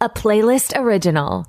a Playlyst original.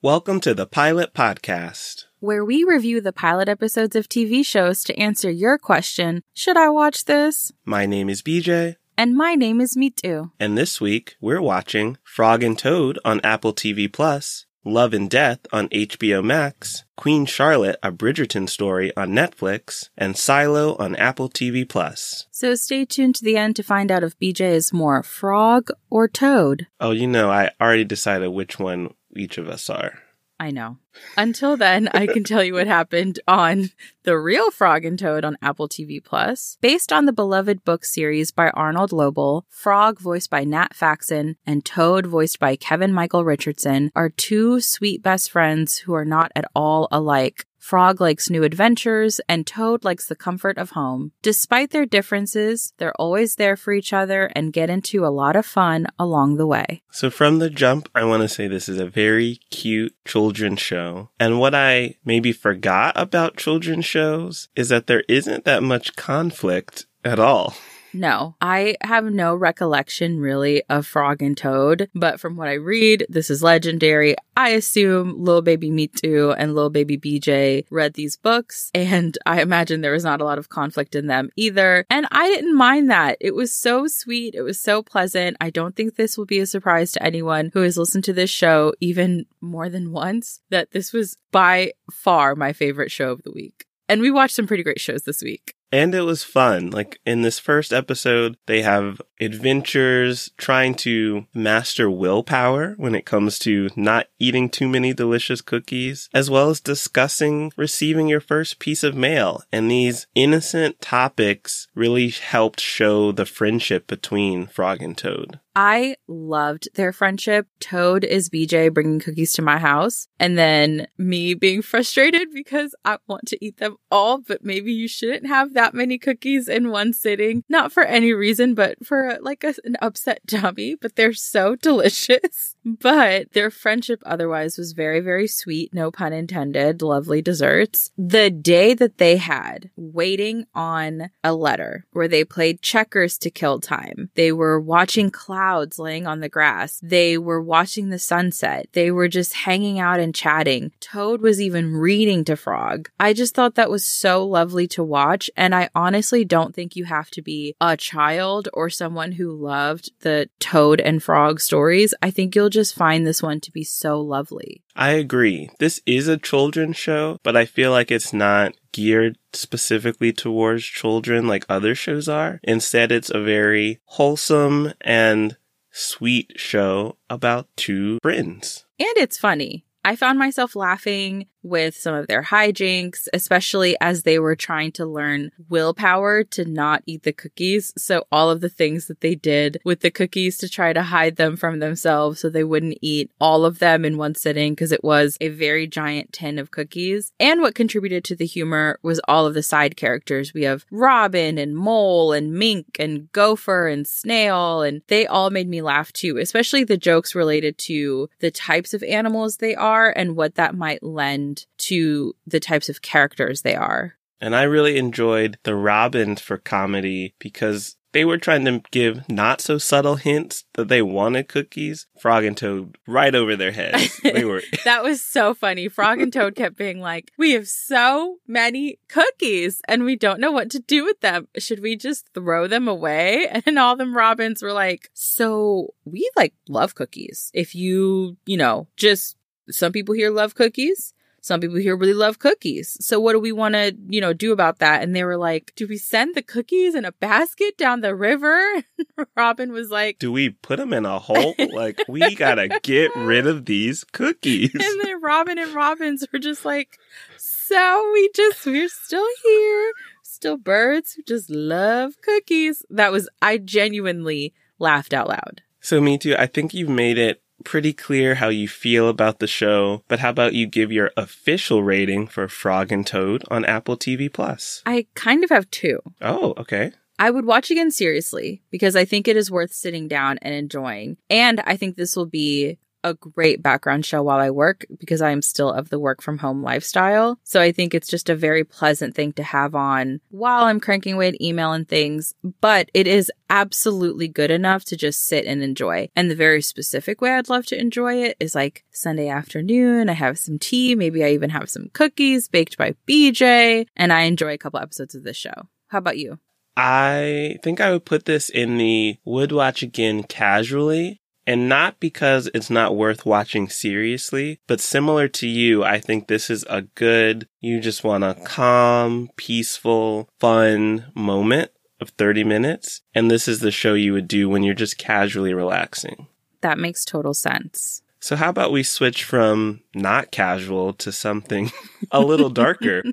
Welcome to the Pilot Podcast, where we review the pilot episodes of TV shows to answer your question Should I watch this? My name is BJ. And my name is Mitu. And this week we're watching Frog and Toad on Apple TV Plus, Love and Death on HBO Max, Queen Charlotte, a Bridgerton story on Netflix, and Silo on Apple TV Plus. So stay tuned to the end to find out if BJ is more frog or toad. Oh, you know, I already decided which one each of us are. I know. Until then, I can tell you what happened on The Real Frog and Toad on Apple TV Plus. Based on the beloved book series by Arnold Lobel, Frog, voiced by Nat Faxon, and Toad, voiced by Kevin Michael Richardson, are two sweet best friends who are not at all alike. Frog likes new adventures, and Toad likes the comfort of home. Despite their differences, they're always there for each other and get into a lot of fun along the way. So, from the jump, I want to say this is a very cute children's show. And what I maybe forgot about children's shows is that there isn't that much conflict at all. No, I have no recollection really of Frog and Toad, but from what I read, this is legendary. I assume Lil Baby Mitu and Lil Baby BJ read these books, and I imagine there was not a lot of conflict in them either. And I didn't mind that. It was so sweet. It was so pleasant. I don't think this will be a surprise to anyone who has listened to this show even more than once that this was by far my favorite show of the week. And we watched some pretty great shows this week. And it was fun. Like in this first episode, they have adventures trying to master willpower when it comes to not eating too many delicious cookies, as well as discussing receiving your first piece of mail. And these innocent topics really helped show the friendship between Frog and Toad. I loved their friendship. Toad is BJ bringing cookies to my house, and then me being frustrated because I want to eat them all, but maybe you shouldn't have that many cookies in one sitting. Not for any reason, but for like a, an upset tummy, but they're so delicious. But their friendship otherwise was very, very sweet. No pun intended. Lovely desserts. The day that they had waiting on a letter where they played checkers to kill time, they were watching clouds clouds laying on the grass. They were watching the sunset. They were just hanging out and chatting. Toad was even reading to Frog. I just thought that was so lovely to watch. And I honestly don't think you have to be a child or someone who loved the Toad and Frog stories. I think you'll just find this one to be so lovely. I agree. This is a children's show, but I feel like it's not geared specifically towards children like other shows are. Instead, it's a very wholesome and sweet show about two friends. And it's funny. I found myself laughing with some of their hijinks, especially as they were trying to learn willpower to not eat the cookies. So all of the things that they did with the cookies to try to hide them from themselves so they wouldn't eat all of them in one sitting because it was a very giant tin of cookies. And what contributed to the humor was all of the side characters. We have Robin and Mole and Mink and Gopher and Snail and they all made me laugh too, especially the jokes related to the types of animals they are and what that might lend to the types of characters they are. And I really enjoyed the Robins for comedy because they were trying to give not so subtle hints that they wanted cookies. Frog and Toad right over their heads. They were That was so funny. Frog and Toad kept being like, "We have so many cookies and we don't know what to do with them. Should we just throw them away?" And all them Robins were like, "So, we like love cookies. If you, you know, just some people here love cookies. Some people here really love cookies. So what do we want to, you know, do about that? And they were like, do we send the cookies in a basket down the river? Robin was like, do we put them in a hole? like, we got to get rid of these cookies. And then Robin and Robins were just like, so we just, we're still here. Still birds who just love cookies. That was, I genuinely laughed out loud. So Mitu. I think you've made it pretty clear how you feel about the show, but how about you give your official rating for Frog and Toad on Apple TV Plus? I kind of have two. Oh, okay. I would watch again seriously because I think it is worth sitting down and enjoying. And I think this will be a great background show while I work because I am still of the work from home lifestyle. So I think it's just a very pleasant thing to have on while I'm cranking away at email and things, but it is absolutely good enough to just sit and enjoy. And the very specific way I'd love to enjoy it is like Sunday afternoon. I have some tea. Maybe I even have some cookies baked by BJ and I enjoy a couple episodes of this show. How about you? I think I would put this in the would watch again casually and not because it's not worth watching seriously, but similar to you, I think this is a good, you just want a calm, peaceful, fun moment of 30 minutes. And this is the show you would do when you're just casually relaxing. That makes total sense. So how about we switch from not casual to something a little darker?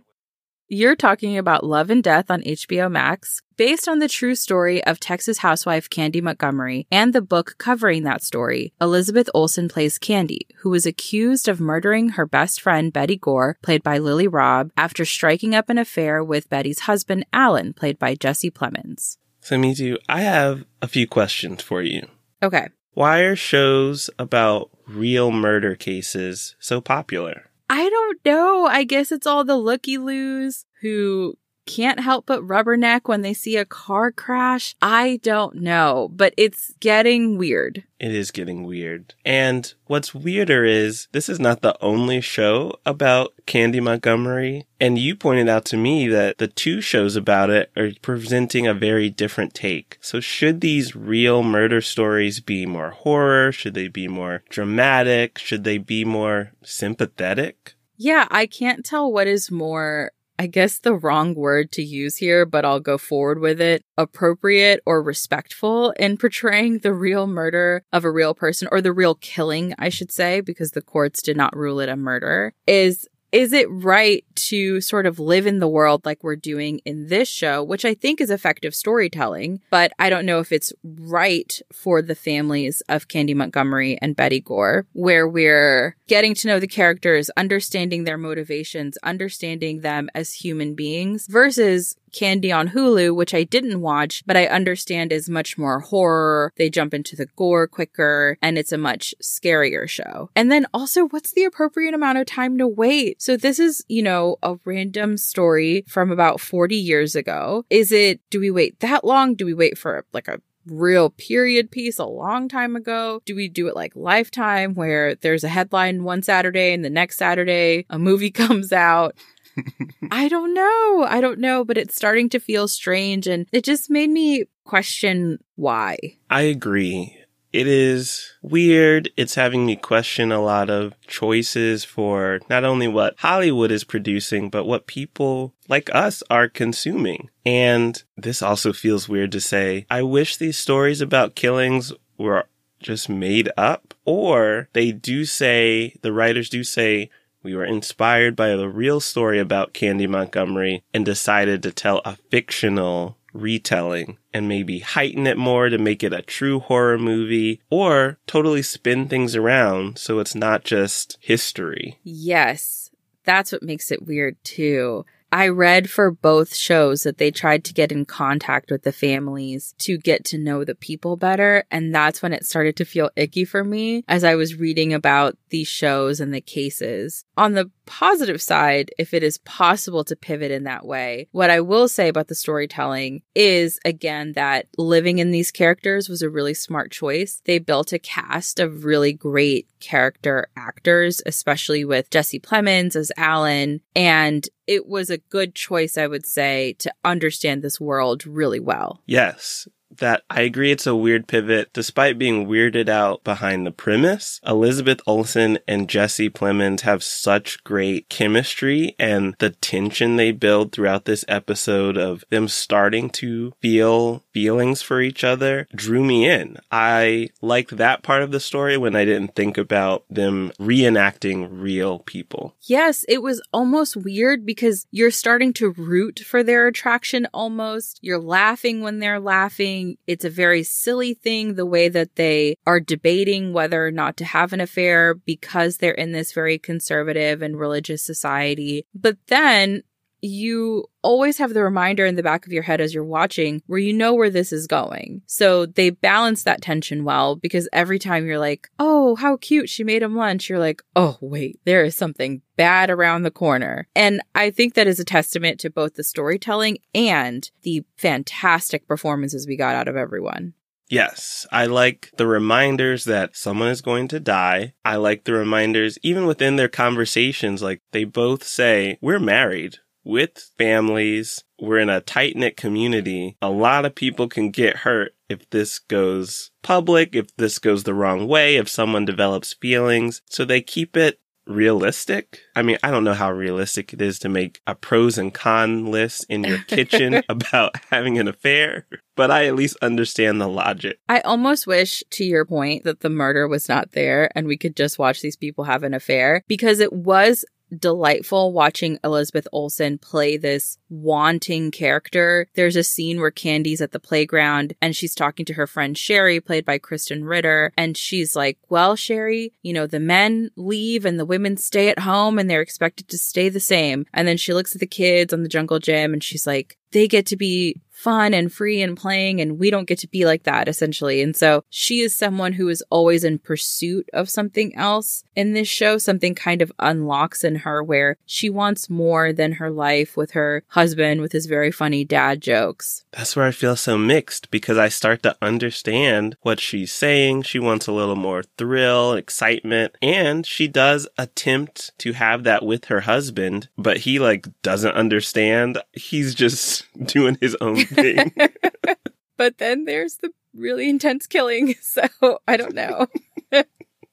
You're talking about Love and Death on HBO Max, based on the true story of Texas housewife Candy Montgomery and the book covering that story. Elizabeth Olsen plays Candy, who was accused of murdering her best friend Betty Gore, played by Lily Rabe, after striking up an affair with Betty's husband Allan, played by Jesse Plemons. So Mitu, I have a few questions for you. Okay. Why are shows about real murder cases so popular? I don't know. I guess it's all the looky loos who can't help but rubberneck when they see a car crash. I don't know, but it's getting weird. It is getting weird. And what's weirder is this is not the only show about Candy Montgomery. And you pointed out to me that the two shows about it are presenting a very different take. So should these real murder stories be more horror? Should they be more dramatic? Should they be more sympathetic? Yeah, I can't tell what is more I guess the wrong word to use here, but I'll go forward with it, appropriate or respectful in portraying the real murder of a real person or the real killing, I should say, because the courts did not rule it a murder, is is it right to sort of live in the world like we're doing in this show, which I think is effective storytelling, but I don't know if it's right for the families of Candy Montgomery and Betty Gore, where we're getting to know the characters, understanding their motivations, understanding them as human beings versus Candy on Hulu, which I didn't watch, but I understand is much more horror. They jump into the gore quicker and it's a much scarier show. And then also, what's the appropriate amount of time to wait? So this is, you know, a random story from about 40 years ago. Is it, do we wait that long? Do we wait for like a real period piece a long time ago? Do we do it like Lifetime where there's a headline one Saturday and the next Saturday a movie comes out? I don't know. I don't know, but it's starting to feel strange and it just made me question why. I agree. It is weird. It's having me question a lot of choices for not only what Hollywood is producing, but what people like us are consuming. And this also feels weird to say. I wish these stories about killings were just made up, or they do say, the writers do say, we were inspired by the real story about Candy Montgomery and decided to tell a fictional retelling and maybe heighten it more to make it a true horror movie or totally spin things around so it's not just history. Yes. That's what makes it weird too. I read for both shows that they tried to get in contact with the families to get to know the people better. And that's when it started to feel icky for me as I was reading about these shows and the cases. On the positive side, if it is possible to pivot in that way, what I will say about the storytelling is again that living in these characters was a really smart choice. They built a cast of really great character actors, especially with Jesse Plemons as Allan. And it was a good choice, I would say, to understand this world really well. Yes that I agree it's a weird pivot. Despite being weirded out behind the premise, Elizabeth Olsen and Jesse Plemons have such great chemistry and the tension they build throughout this episode of them starting to feel feelings for each other drew me in. I liked that part of the story when I didn't think about them reenacting real people. Yes, it was almost weird because you're starting to root for their attraction almost. You're laughing when they're laughing it's a very silly thing the way that they are debating whether or not to have an affair because they're in this very conservative and religious society. But then you always have the reminder in the back of your head as you're watching where you know where this is going. So they balance that tension well because every time you're like, oh, how cute, she made him lunch, you're like, oh, wait, there is something bad around the corner. And I think that is a testament to both the storytelling and the fantastic performances we got out of everyone. Yes, I like the reminders that someone is going to die. I like the reminders, even within their conversations, like they both say, we're married with families. We're in a tight knit community. A lot of people can get hurt if this goes public, if this goes the wrong way, if someone develops feelings. So they keep it realistic. I mean, I don't know how realistic it is to make a pros and con list in your kitchen about having an affair, but I at least understand the logic. I almost wish, to your point, that the murder was not there and we could just watch these people have an affair because it was delightful watching Elizabeth Olsen play this wanting character. There's a scene where Candy's at the playground and she's talking to her friend Sherry, played by Krysten Ritter. And she's like, well, Sherry, you know, the men leave and the women stay at home and they're expected to stay the same. And then she looks at the kids on the jungle gym and she's like, they get to be fun and free and playing and we don't get to be like that essentially. And so she is someone who is always in pursuit of something else in this show. Something kind of unlocks in her where she wants more than her life with her husband with his very funny dad jokes. That's where I feel so mixed because I start to understand what she's saying. She wants a little more thrill, excitement, and she does attempt to have that with her husband, but he like doesn't understand. He's just doing his own thing. but then there's the really intense killing. So I don't know.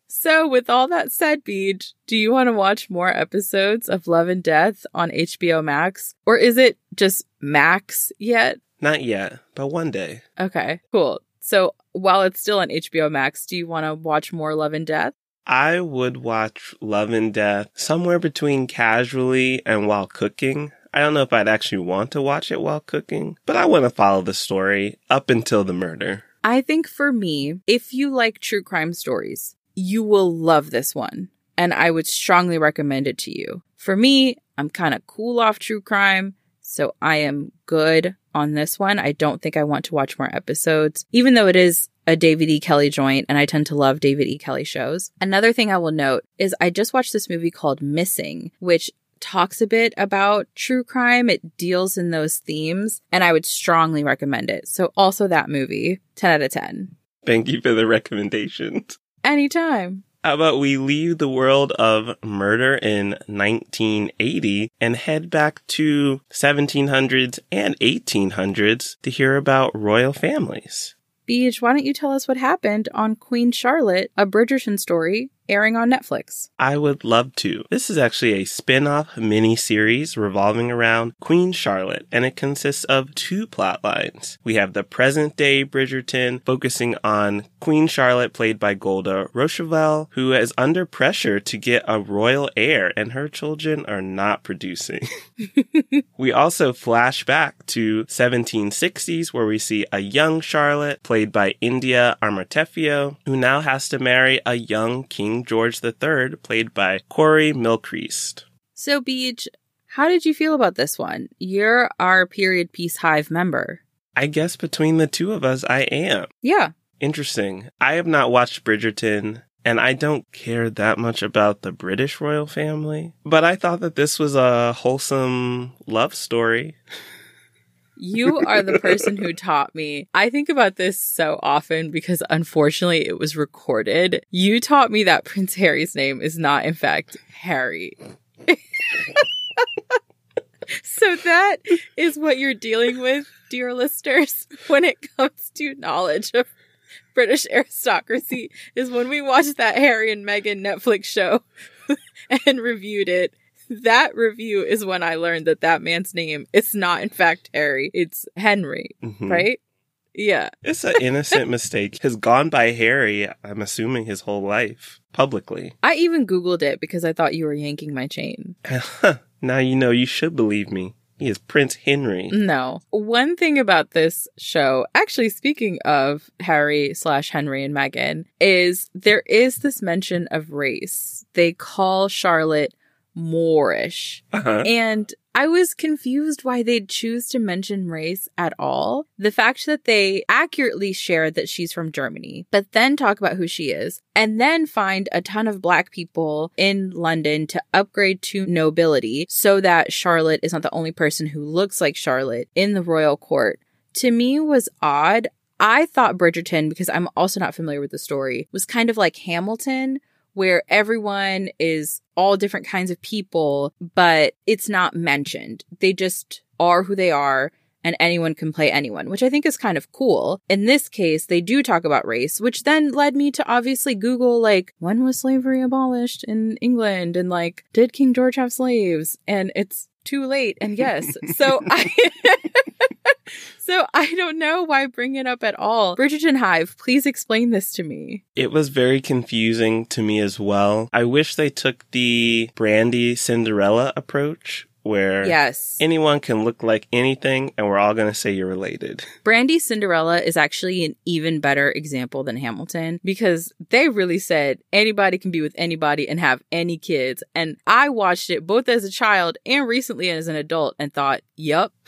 so, with all that said, Beej, do you want to watch more episodes of Love and Death on HBO Max? Or is it just Max yet? Not yet, but one day. Okay, cool. So, while it's still on HBO Max, do you want to watch more Love and Death? I would watch Love and Death somewhere between casually and while cooking. I don't know if I'd actually want to watch it while cooking, but I want to follow the story up until the murder. I think for me, if you like true crime stories, you will love this one. And I would strongly recommend it to you. For me, I'm kind of cool off true crime, so I am good on this one. I don't think I want to watch more episodes, even though it is a David E. Kelley joint, and I tend to love David E. Kelley shows. Another thing I will note is I just watched this movie called Missing, which talks a bit about true crime. It deals in those themes, and I would strongly recommend it. So, also that movie, 10 out of 10. Thank you for the recommendations. Anytime. How about we leave the world of murder in 1980 and head back to 1700s and 1800s to hear about royal families? Beej, why don't you tell us what happened on Queen Charlotte, a Bridgerton story airing on Netflix. I would love to. This is actually a spin off mini series revolving around Queen Charlotte, and it consists of two plot lines. We have the present day Bridgerton focusing on Queen Charlotte, played by Golda Rosheuvel, who is under pressure to get a royal heir, and her children are not producing. we also flash back to 1760s, where we see a young Charlotte, played by India Amarteifio, who now has to marry a young King King George III, played by Corey Mylchreest. So, Beej, how did you feel about this one? You're our period piece hive member. I guess between the two of us, I am. Yeah. Interesting. I have not watched Bridgerton, and I don't care that much about the British royal family, but I thought that this was a wholesome love story. You are the person who taught me. I think about this so often because unfortunately it was recorded. You taught me that Prince Harry's name is not, in fact, Harry. so that is what you're dealing with, dear listeners, when it comes to knowledge of British aristocracy, is when we watched that Harry and Meghan Netflix show and reviewed it that review is when I learned that that man's name it's not in fact Harry, it's Henry, mm-hmm. right? Yeah. It's an innocent mistake. Has gone by Harry, I'm assuming his whole life publicly. I even googled it because I thought you were yanking my chain. now you know you should believe me. He is Prince Henry. No. One thing about this show, actually speaking of Harry slash Henry and Meghan, is there is this mention of race. They call Charlotte Moorish. Uh-huh. And I was confused why they'd choose to mention race at all. The fact that they accurately shared that she's from Germany, but then talk about who she is, and then find a ton of black people in London to upgrade to nobility so that Charlotte is not the only person who looks like Charlotte in the royal court. To me was odd. I thought Bridgerton, because I'm also not familiar with the story, was kind of like Hamilton, where everyone is all different kinds of people, but it's not mentioned. They just are who they are and anyone can play anyone, which I think is kind of cool. In this case, they do talk about race, which then led me to obviously Google, like, when was slavery abolished in England? And like, did King George have slaves? And it's too late. And yes, so I. So I don't know why bring it up at all. Bridgerton Hive, please explain this to me. It was very confusing to me as well. I wish they took the Brandy Cinderella approach where yes. anyone can look like anything and we're all going to say you're related. Brandy Cinderella is actually an even better example than Hamilton because they really said anybody can be with anybody and have any kids. And I watched it both as a child and recently as an adult and thought, yep.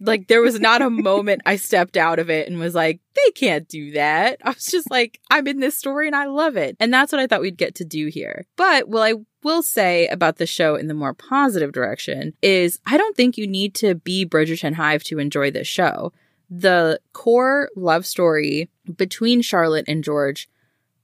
Like there was not a moment I stepped out of it and was like, they can't do that. I was just like, I'm in this story and I love it. And that's what I thought we'd get to do here. But well, I will say about the show in the more positive direction is I don't think you need to be Bridgerton Hive to enjoy this show. The core love story between Charlotte and George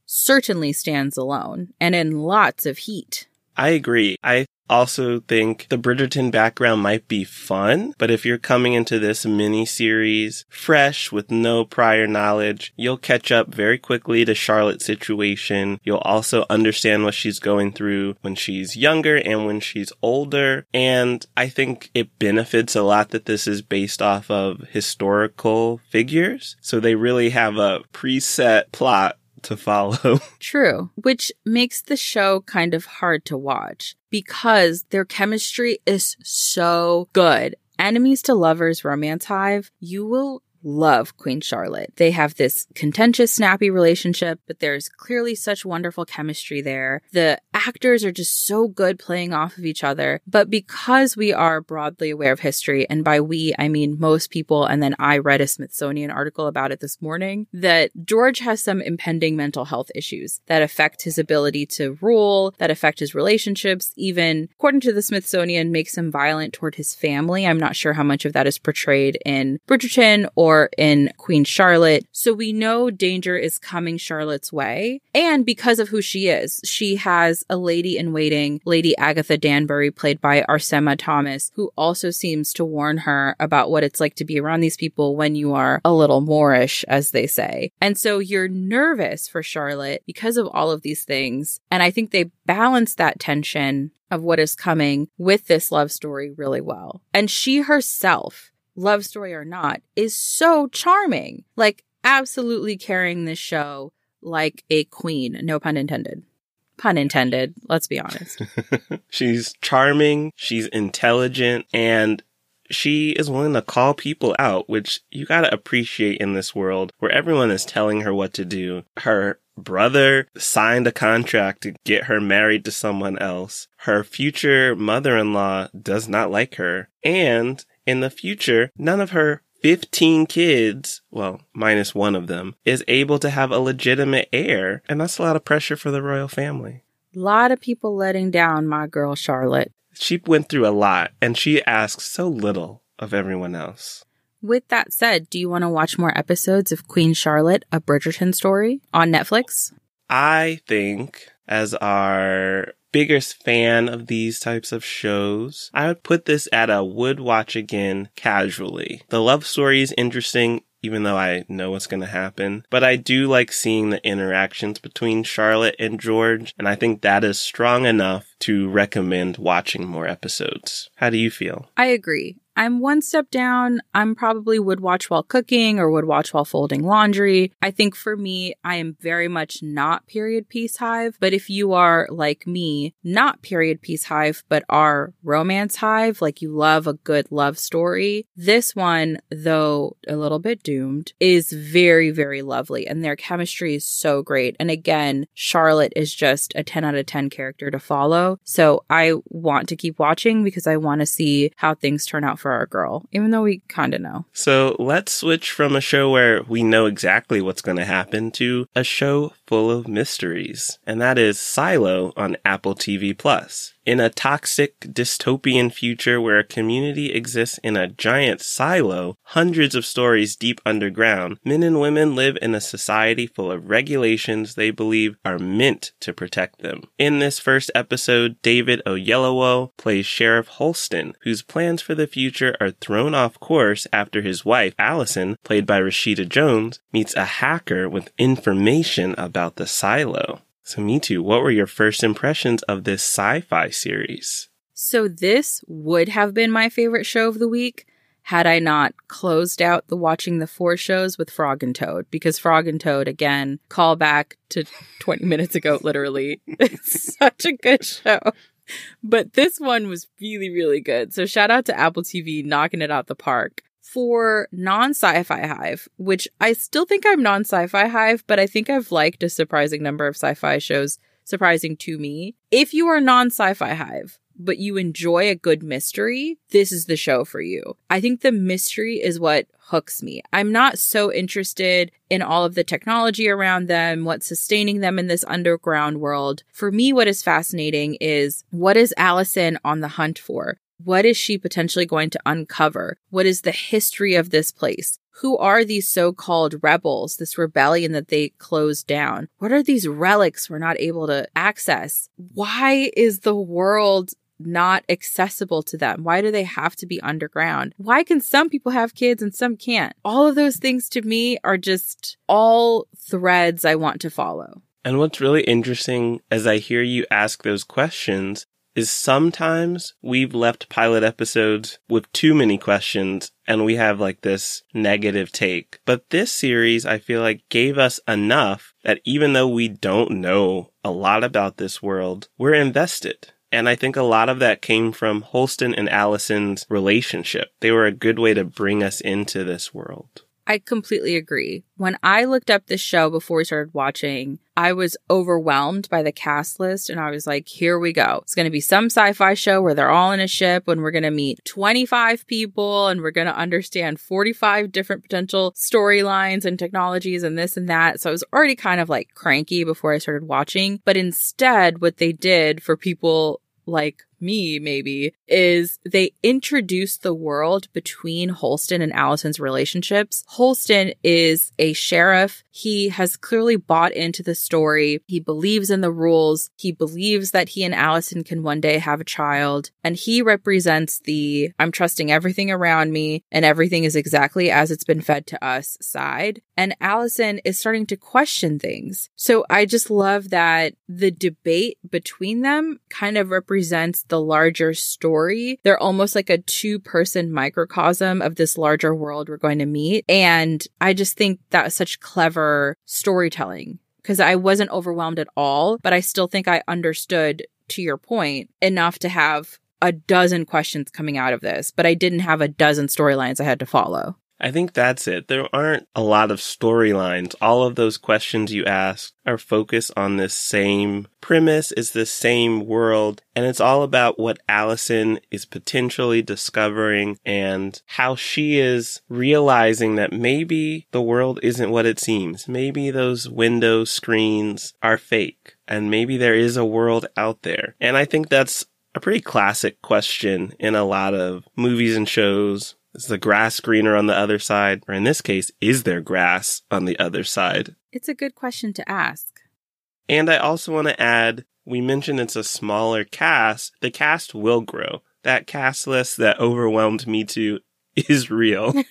certainly stands alone and in lots of heat. I agree. I also think the Bridgerton background might be fun, but if you're coming into this mini series fresh with no prior knowledge, you'll catch up very quickly to Charlotte's situation. You'll also understand what she's going through when she's younger and when she's older. And I think it benefits a lot that this is based off of historical figures. So they really have a preset plot to follow. True, which makes the show kind of hard to watch because their chemistry is so good. Enemies to Lovers Romance Hive, you will love Queen Charlotte. They have this contentious, snappy relationship, but there's clearly such wonderful chemistry there. The actors are just so good playing off of each other. But because we are broadly aware of history, and by we, I mean most people, and then I read a Smithsonian article about it this morning, that George has some impending mental health issues that affect his ability to rule, that affect his relationships, even according to the Smithsonian, makes him violent toward his family. I'm not sure how much of that is portrayed in Bridgerton or in Queen Charlotte. So we know danger is coming Charlotte's way. And because of who she is, she has a lady in waiting, Lady Agatha Danbury, played by Arsema Thomas, who also seems to warn her about what it's like to be around these people when you are a little Moorish, as they say. And so you're nervous for Charlotte because of all of these things. And I think they balance that tension of what is coming with this love story really well. And she herself love story or not, is so charming. Like, absolutely carrying this show like a queen. No pun intended. Pun intended. Let's be honest. she's charming, she's intelligent, and she is willing to call people out, which you gotta appreciate in this world where everyone is telling her what to do. Her brother signed a contract to get her married to someone else. Her future mother-in-law does not like her. And in the future, none of her 15 kids, well, minus one of them, is able to have a legitimate heir. And that's a lot of pressure for the royal family. A lot of people letting down my girl Charlotte. She went through a lot and she asks so little of everyone else. With that said, do you want to watch more episodes of Queen Charlotte, a Bridgerton story on Netflix? I think, as our biggest fan of these types of shows. I would put this at a would watch again casually. The love story is interesting even though I know what's going to happen. But I do like seeing the interactions between Charlotte and George, and I think that is strong enough to recommend watching more episodes. How do you feel? I agree. I'm one step down. I'm probably would watch while cooking or would watch while folding laundry. I think for me, I am very much not period piece hive. But if you are like me, not period piece hive, but are romance hive, like you love a good love story, this one, though a little bit doomed, is very, very lovely. And their chemistry is so great. And again, Charlotte is just a 10 out of 10 character to follow. So I want to keep watching because I want to see how things turn out for our girl, even though we kind of know. So let's switch from a show where we know exactly what's going to happen to a show full of mysteries. And that is Silo on Apple TV Plus. In a toxic dystopian future where a community exists in a giant silo, hundreds of stories deep underground, men and women live in a society full of regulations they believe are meant to protect them. In this first episode, David Oyelowo plays Sheriff Holston, whose plans for the future are thrown off course after his wife, Allison, played by Rashida Jones, meets a hacker with information about the silo. So, Mitu. What were your first impressions of this sci fi series? So, this would have been my favorite show of the week had I not closed out the watching the four shows with Frog and Toad, because Frog and Toad, again, call back to 20 minutes ago, literally. It's such a good show. But this one was really, really good. So, shout out to Apple TV knocking it out the park for non sci fi hive, which I still think I'm non sci fi hive, but I think I've liked a surprising number of sci fi shows, surprising to me. If you are non sci fi hive, but you enjoy a good mystery, this is the show for you. I think the mystery is what hooks me. I'm not so interested in all of the technology around them, what's sustaining them in this underground world. For me, what is fascinating is what is Allison on the hunt for? What is she potentially going to uncover? What is the history of this place? Who are these so called rebels, this rebellion that they closed down? What are these relics we're not able to access? Why is the world not accessible to them? Why do they have to be underground? Why can some people have kids and some can't? All of those things to me are just all threads I want to follow. And what's really interesting as I hear you ask those questions is sometimes we've left pilot episodes with too many questions and we have like this negative take. But this series, I feel like gave us enough that even though we don't know a lot about this world, we're invested. And I think a lot of that came from Holston and Allison's relationship. They were a good way to bring us into this world. I completely agree. When I looked up this show before we started watching, I was overwhelmed by the cast list and I was like, here we go. It's going to be some sci fi show where they're all in a ship and we're going to meet 25 people and we're going to understand 45 different potential storylines and technologies and this and that. So I was already kind of like cranky before I started watching. But instead, what they did for people like me, maybe, is they introduce the world between Holston and Allison's relationships. Holston is a sheriff. He has clearly bought into the story. He believes in the rules. He believes that he and Allison can one day have a child. And he represents the I'm trusting everything around me and everything is exactly as it's been fed to us side. And Allison is starting to question things. So I just love that the debate between them kind of represents the larger story. They're almost like a two person microcosm of this larger world we're going to meet. And I just think that's such clever storytelling because I wasn't overwhelmed at all, but I still think I understood, to your point, enough to have a dozen questions coming out of this, but I didn't have a dozen storylines I had to follow. I think that's it. There aren't a lot of storylines. All of those questions you ask are focused on this same premise, is the same world, and it's all about what Allison is potentially discovering and how she is realizing that maybe the world isn't what it seems. Maybe those window screens are fake, and maybe there is a world out there. And I think that's a pretty classic question in a lot of movies and shows is the grass greener on the other side? Or in this case, is there grass on the other side? It's a good question to ask. And I also want to add we mentioned it's a smaller cast. The cast will grow. That cast list that overwhelmed me too is real.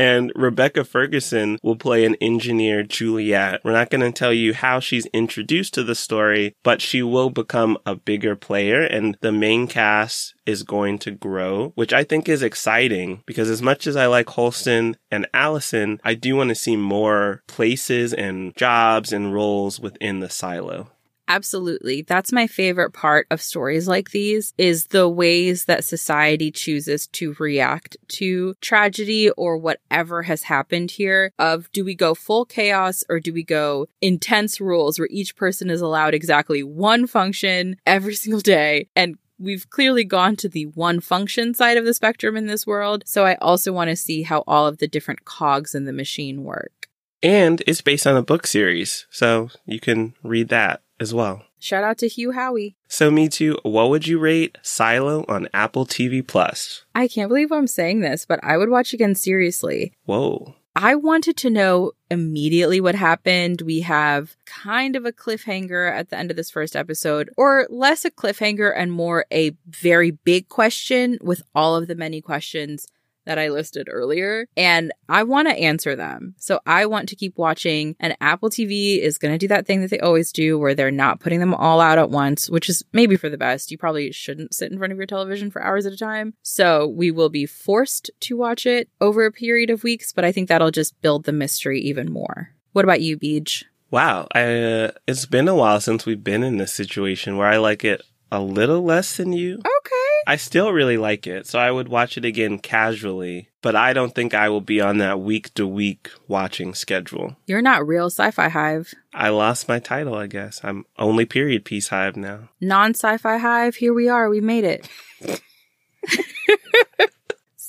And Rebecca Ferguson will play an engineer, Juliette. We're not going to tell you how she's introduced to the story, but she will become a bigger player and the main cast is going to grow, which I think is exciting because as much as I like Holston and Allison, I do want to see more places and jobs and roles within the silo. Absolutely. That's my favorite part of stories like these is the ways that society chooses to react to tragedy or whatever has happened here of do we go full chaos or do we go intense rules where each person is allowed exactly one function every single day and we've clearly gone to the one function side of the spectrum in this world. So I also want to see how all of the different cogs in the machine work. And it's based on a book series, so you can read that as well. Shout out to Hugh Howey. So Mitu. What would you rate Silo on Apple TV Plus? I can't believe I'm saying this, but I would watch again seriously. Whoa. I wanted to know immediately what happened. We have kind of a cliffhanger at the end of this first episode, or less a cliffhanger and more a very big question with all of the many questions that I listed earlier, and I want to answer them. So I want to keep watching, and Apple TV is going to do that thing that they always do where they're not putting them all out at once, which is maybe for the best. You probably shouldn't sit in front of your television for hours at a time. So we will be forced to watch it over a period of weeks, but I think that'll just build the mystery even more. What about you, Beej? Wow, I, uh, it's been a while since we've been in this situation where I like it a little less than you. Okay. I still really like it, so I would watch it again casually, but I don't think I will be on that week to week watching schedule. You're not real sci fi hive. I lost my title, I guess. I'm only period piece hive now. Non sci fi hive, here we are. We made it.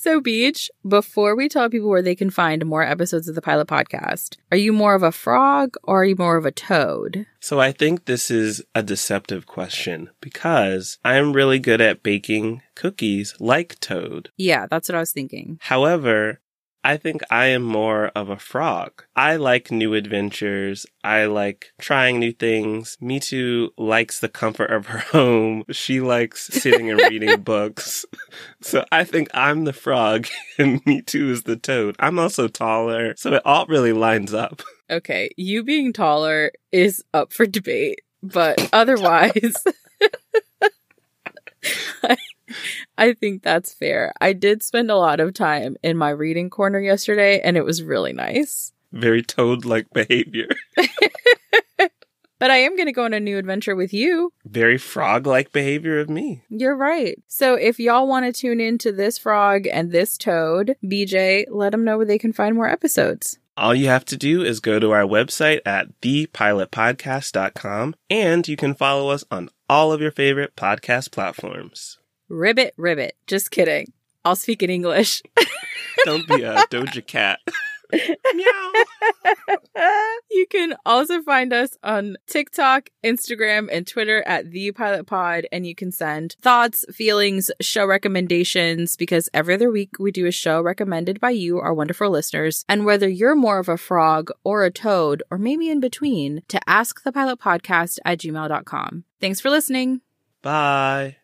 So, Beej, before we tell people where they can find more episodes of the Pilot Podcast, are you more of a frog or are you more of a toad? So, I think this is a deceptive question because I'm really good at baking cookies like Toad. Yeah, that's what I was thinking. However, I think I am more of a frog. I like new adventures. I like trying new things. Mitu likes the comfort of her home. She likes sitting and reading books. So I think I'm the frog and Mitu is the toad. I'm also taller. So it all really lines up. Okay, you being taller is up for debate, but otherwise. I think that's fair. I did spend a lot of time in my reading corner yesterday, and it was really nice. Very toad like behavior. but I am going to go on a new adventure with you. Very frog like behavior of me. You're right. So if y'all want to tune into this frog and this toad, BJ, let them know where they can find more episodes. All you have to do is go to our website at thepilotpodcast.com and you can follow us on all of your favorite podcast platforms. Ribbit, ribbit. Just kidding. I'll speak in English. Don't be a Doja Cat. Meow. you can also find us on TikTok, Instagram, and Twitter at the Pilot Pod, and you can send thoughts, feelings, show recommendations because every other week we do a show recommended by you, our wonderful listeners. And whether you're more of a frog or a toad, or maybe in between, to ask the pilot podcast at gmail.com. Thanks for listening. Bye.